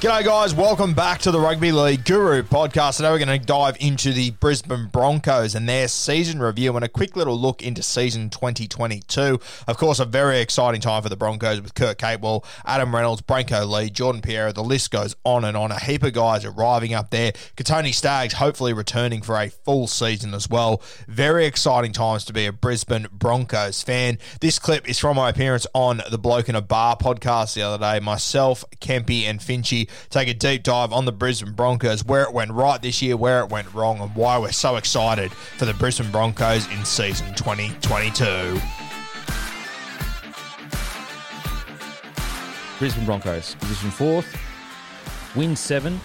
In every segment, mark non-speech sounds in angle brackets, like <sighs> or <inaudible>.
G'day, guys. Welcome back to the Rugby League Guru podcast. Today, we're going to dive into the Brisbane Broncos and their season review and a quick little look into season 2022. Of course, a very exciting time for the Broncos with Kurt Capewell, Adam Reynolds, Brenko Lee, Jordan Pereira. The list goes on and on. A heap of guys arriving up there. Kotoni Staggs hopefully returning for a full season as well. Very exciting times to be a Brisbane Broncos fan. This clip is from my appearance on the Bloke in a Bar podcast the other day. Myself, Kempy, and Finchy take a deep dive on the Brisbane Broncos, where it went right this year, where it went wrong, and why we're so excited for the Brisbane Broncos in season 2022. Brisbane Broncos, position fourth, win seven,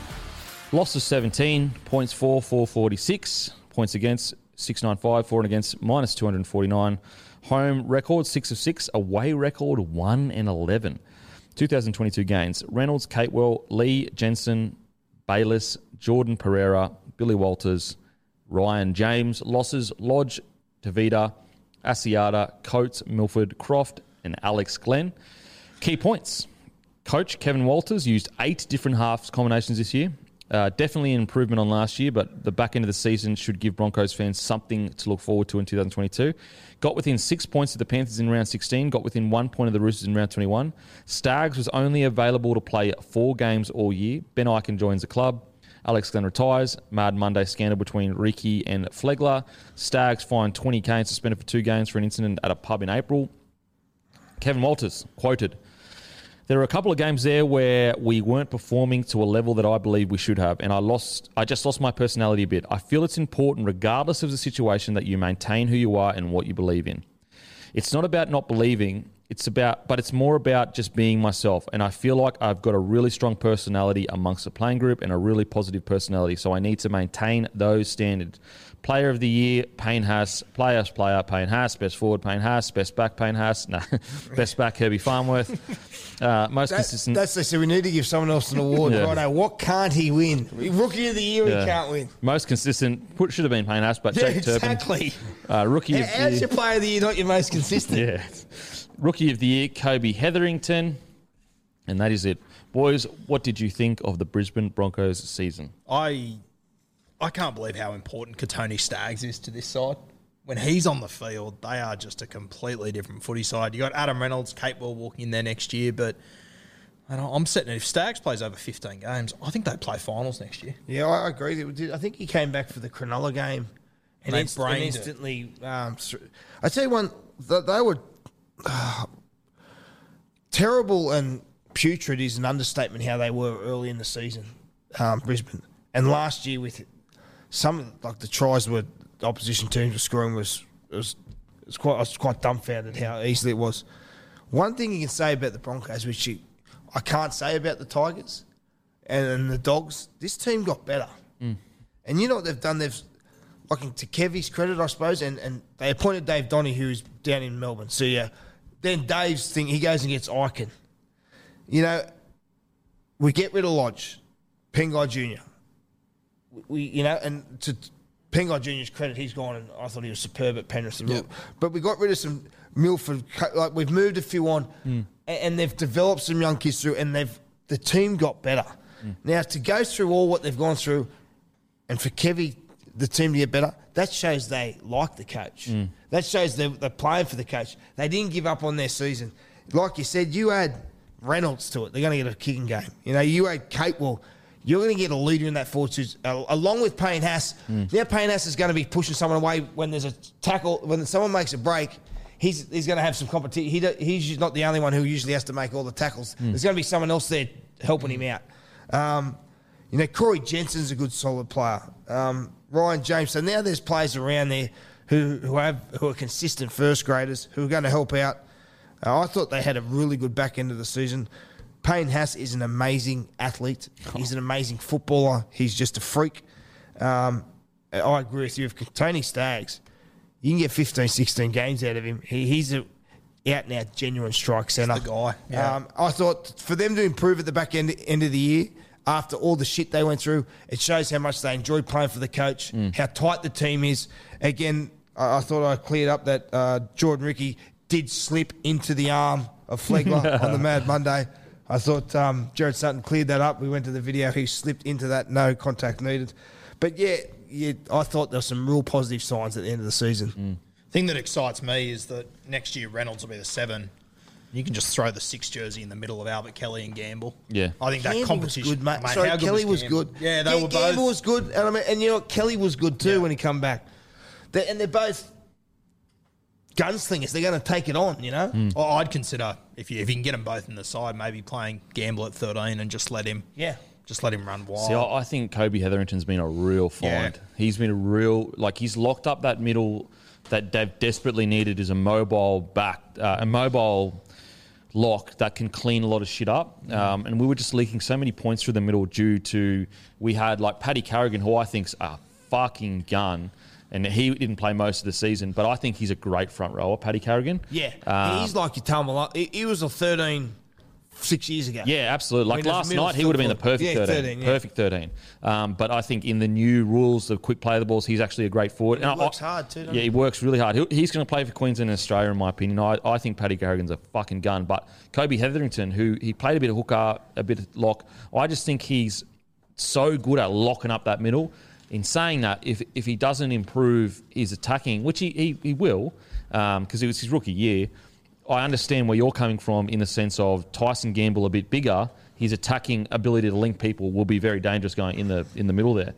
losses 17, points four, 446, points against 695, for and against minus 249. Home record six of six, away record one and 11. 2022 gains Reynolds, Capewell, Lee, Jensen, Bayliss, Jordan Pereira, Billy Walters, Ryan James. Losses Lodge, Tevita, Asiata, Coates, Milford, Croft, and Alex Glenn. Key points. Coach Kevin Walters used eight different halves combinations this year. Uh, definitely an improvement on last year, but the back end of the season should give Broncos fans something to look forward to in 2022. Got within six points of the Panthers in round 16, got within one point of the Roosters in round 21. Staggs was only available to play four games all year. Ben Ikin joins the club. Alex Glenn retires. Mad Monday scandal between Riki and Flegler. Staggs fined 20k and suspended for two games for an incident at a pub in April. Kevin Walters quoted. There are a couple of games there where we weren't performing to a level that I believe we should have, and I lost. I just lost my personality a bit. I feel it's important, regardless of the situation, that you maintain who you are and what you believe in. It's not about not believing. It's about, but it's more about just being myself. And I feel like I've got a really strong personality amongst the playing group and a really positive personality. So I need to maintain those standards. Player of the year, Payne Haas. Player, player, Payne Haas. Best forward, Payne Haas. Best back, Payne Haas. <laughs> No, best back, Herbie Farnworth. Uh, most That- consistent. That's the so we need to give someone else an award. Yeah. Righto, what can't he win? Rookie of the year, Yeah. he can't win. Most consistent. Put, should have been Payne Haas, but Yeah, Jake Turpin. exactly. Uh, rookie of How's the your player of the year not your most consistent? <laughs> Yeah. Rookie of the year, Kobe Hetherington. And that is it. Boys, what did you think of the Brisbane Broncos season? I I can't believe how important Kotoni Staggs is to this side. When he's on the field, they are just a completely different footy side. You got Adam Reynolds, Capewell walking in there next year, but I don't, I'm setting if Staggs plays over 15 games, I think they play finals next year. Yeah, I agree. It I think he came back for the Cronulla game and, They inst- and it. instantly. Um, I tell you one, th- they were uh, <sighs> terrible and putrid is an understatement. How they were early in the season, um, Brisbane, and last year with some like the tries were the opposition teams were scoring was was it was quite I was quite dumbfounded how easily it was. One thing you can say about the Broncos, which you, I can't say about the Tigers and, and the Dogs, this team got better. Mm. And you know what they've done? They've, like to Kevy's credit, I suppose, and, and they appointed Dave Donaghy, who's down in Melbourne. So yeah, then Dave's thing, he goes and gets Ikin. You know, we get rid of Lodge, Pangai Jr. We, you know, and to Pangai Jr.'s credit, he's gone and I thought he was superb at Penrith. But we got rid of some Milford, like we've moved a few on hmm. and, and they've developed some young kids through and they've, the team got better. Hmm. Now, to go through all what they've gone through and for Kevy, the team to get better, that shows they like the coach. Hmm. That shows they're, they're playing for the coach. They didn't give up on their season. Like you said, you add Reynolds to it, they're going to get a kicking game. You know, you add Capewell, you're going to get a leader in that forward uh, along with Payne Haas. Now Payne Haas is going to be pushing someone away when there's a tackle, when someone makes a break. He's, he's going to have some competition. He, he's not the only one who usually has to make all the tackles. There's going to be someone else there helping him out. Um, you know, Corey Jensen's a good solid player. Um, Ryan James. So now there's players around there who, who have who are consistent first graders who are going to help out. Uh, I thought they had a really good back end of the season. Payne Haas is an amazing athlete. He's an amazing footballer. He's just a freak. Um, I agree with you. If Tony Staggs, you can get 15, 16 games out of him. He, he's a out and out genuine strike centre. the guy, yeah. Um, I thought for them to improve at the back end end of the year after all the shit they went through, it shows how much they enjoyed playing for the coach, how tight the team is. Again, I, I thought I cleared up that uh, Jordan Riki did slip into the arm of Flegler <laughs> on the Mad Monday. I thought um, Gerard Sutton cleared that up. We went to the video. He slipped into that. No contact needed. But yeah, yeah I thought there were some real positive signs at the end of the season. thing that excites me is that next year Reynolds will be the seven. You can just throw the six jersey in the middle of Albert Kelly and Gamble. Yeah. I think that competition. was good, mate. Mate, Sorry, how Kelly was, Gamble? good. Yeah, they were Gamble both. was good, and I mean, and you know, what? Kelly was good too Yeah. when he come back. They, and they're both gunslingers. They're going to take it on, you know. Hmm. Well, I'd consider if you if you can get them both in the side, maybe playing Gamble at thirteen and just let him. Yeah. Just let him run wild. See, I, I think Kobe Hetherington's been a real Yeah. find. He's been a real like he's locked up that middle that they've desperately needed is a mobile back, uh, a mobile lock that can clean a lot of shit up. Um, and we were just leaking so many points through the middle due to we had like Paddy Carrigan, who I think's a fucking gun. And he didn't play most of the season, but I think he's a great front rower, Paddy Carrigan. Yeah, Um, he's like your Taumalolo. He, he was a 13 six years ago. Yeah, absolutely. Like I mean, last night, he would have been the perfect for- 13. 13, yeah. Perfect 13. Um, but I think in the new rules of quick play the balls, he's actually a great forward. He And I- works hard too, Yeah, he? he works really hard. He- He's going to play for Queensland and Australia, in my opinion. I, I think Paddy Carrigan's a fucking gun. But Kobe Hetherington, who he played a bit of hooker, a bit of lock, I just think he's so good at locking up that middle. In saying that, if if he doesn't improve his attacking, which he, he, he will, because it was his rookie year, I understand where you're coming from in the sense of Tyson Gamble a bit bigger. His attacking ability to link people will be very dangerous going in the in the middle there.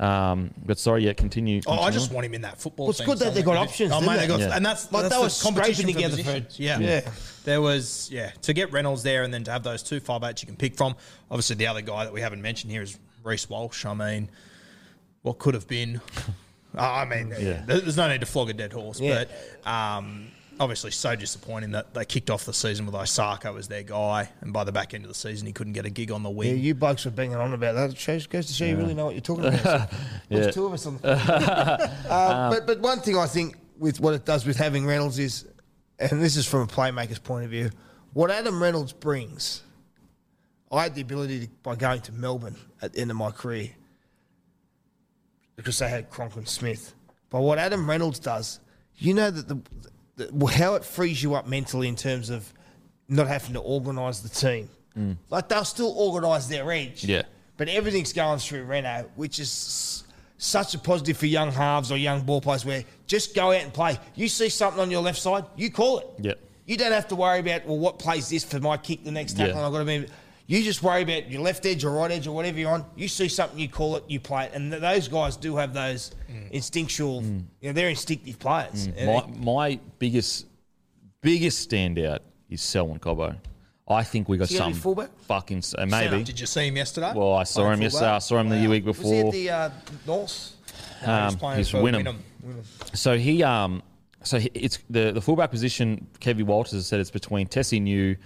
Um, but sorry, yeah, continue. Oh, I just want him in that football. Well, it's team, good that so they I got options, Oh, didn't mate, they? they got, Yeah. and that's Like, that's they the were scraping competition together for positions. it. Yeah. Yeah. There was yeah to get Reynolds there and then to have those two five eights you can pick from. Obviously, the other guy that we haven't mentioned here is Reece Walsh. I mean, what could have been? I mean, <laughs> Yeah. there's no need to flog a dead horse, Yeah. but um, obviously so disappointing that they kicked off the season with Isaako as their guy, and by the back end of the season he couldn't get a gig on the Yeah, wing. you blokes were banging on about that. It shows, goes to show you really know what you're talking about. <laughs> So, Yeah. There's two of us on the <laughs> uh, but, but one thing I think with what it does with having Reynolds is, and this is from a playmaker's point of view, what Adam Reynolds brings, I had the ability to, by going to Melbourne at the end of my career, because they had Cronk and Smith. But what Adam Reynolds does, you know that the, the how it frees you up mentally in terms of not having to organise the team. Mm. Like they'll still organise their edge. Yeah. But everything's going through Reno, which is such a positive for young halves or young ball players where just go out and play. You see something on your left side, you call it. Yeah. You don't have to worry about, well, what plays this for my kick the next tackle Yeah. I've got to be. You just worry about your left edge or right edge or whatever you're on. You see something, you call it, you play it. And th- those guys do have those instinctual, you know, they're instinctive players. And My, my biggest biggest standout is Selwyn Cobbo. I think we got Is he gonna some fullback? fucking uh, maybe. Did you see him yesterday? Well, I saw him Playing yesterday. I saw him the week was he before. at the uh, North? No, he um, playing he's for Wynnum. Wynnum. So he, um, so he, it's the the fullback position. Kevin Walters has said it's between Tesi Niu,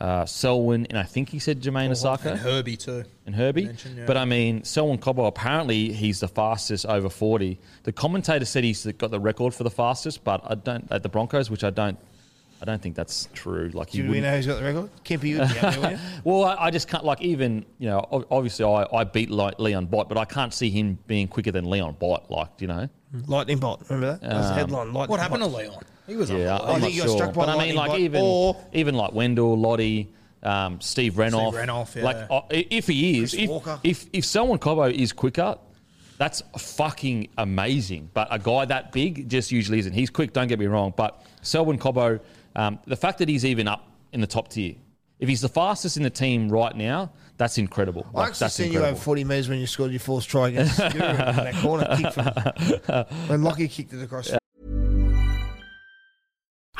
uh, Selwyn, and I think he said Jamayne Isaako and Herbie too. and Herbie. Yeah. But I mean, Selwyn Cobbo, apparently he's the fastest over 40. The commentator said he's got the record for the fastest, but I don't, at the Broncos, which I don't I don't think that's true. Like Do we know who's got the record? Kempy, you'd be up there, wouldn't you? Well, I, I just can't like even you know. Obviously, I, I beat like Leon Bott, but I can't see him being quicker than Leon Bott. Like you know, Lightning Bott. Remember that? That was the headline. Lightning What happened to Leon? He was yeah. I'm I not think he got sure. struck by but I mean, lightning like even or- even like Wendell, Lottie, um, Steve Renouf. Renoff, yeah. Like uh, if he is, Chris if, Walker. if if Selwyn Cobbo is quicker. That's fucking amazing. But a guy that big just usually isn't. He's quick, don't get me wrong. But Selwyn Cobbo, um, the fact that he's even up in the top tier, if he's the fastest in the team right now, that's incredible. I Like, actually that's seen you over 40 metres when you scored your fourth try against in that corner kick from <laughs> when Lockie kicked it across.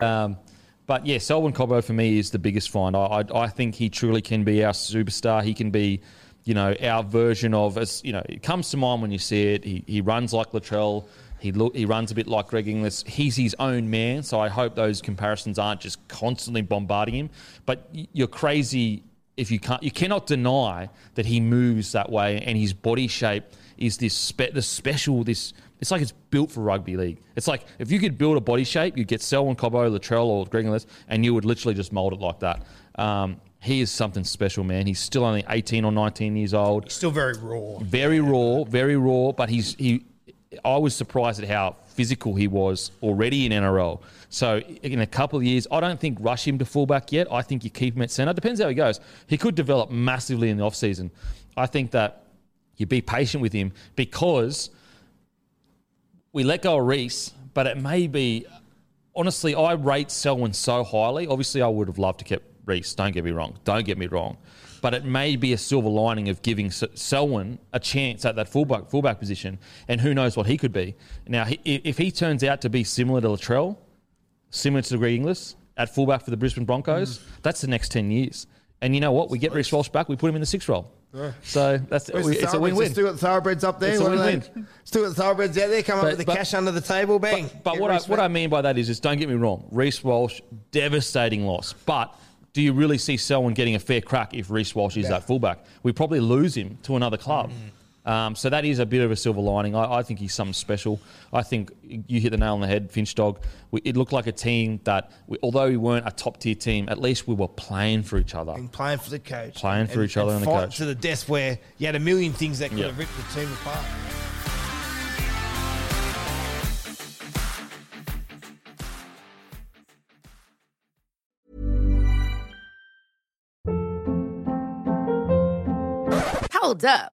Um, but yeah, Selwyn Cobbo for me is the biggest find. I, I, I think he truly can be our superstar. He can be, you know, our version of as you know. It comes to mind when you see it. He, he runs like Latrell. He look he runs a bit like Greg Inglis. He's his own man. So I hope those comparisons aren't just constantly bombarding him. But you're crazy if you can't. You cannot deny that he moves that way and his body shape is this spe- the special this. It's like it's built for rugby league. It's like if you could build a body shape, you'd get Selwyn Cobbo, Latrell, or Greg and you would literally just mold it like that. Um, he is something special, man. He's still only 18 or 19 years old. Still very raw. Very raw, very raw, but he's he. I was surprised at how physical he was already in NRL. So in a couple of years, I don't think rush him to fullback yet. I think you keep him at centre. Depends how he goes. He could develop massively in the off season. I think that you be patient with him because we let go of Reece, but it may be. Honestly, I rate Selwyn so highly. Obviously, I would have loved to keep Reece. Don't get me wrong. Don't get me wrong. But it may be a silver lining of giving Selwyn a chance at that fullback fullback position, and who knows what he could be. Now, he, if he turns out to be similar to Latrell, similar to Greg Inglis at fullback for the Brisbane Broncos, mm. that's the next ten years. And you know what? We get Reece Walsh back. We put him in the sixth role. So that's Where's the it's a win-win. Still got Thoroughbreds up there. It's a What are they- win-win. Still got the Thoroughbreds out there. Come up with the but- cash under the table. Bang. But Get what I, what. I mean by that is, is don't get me wrong, Reece Walsh, devastating loss. But do you really see Selwyn getting a fair crack if Reece Walsh is that fullback? We probably lose him to another club. Mm. Um, so that is a bit of a silver lining. I, I think he's something special. I think you hit the nail on the head, Finch Dog. We, it looked like a team that, we, although we weren't a top tier team, at least we were playing for each other. And playing for the coach. Playing for each other and the coach. to the death where you had a million things that could Yeah. have ripped the team apart. Hold up.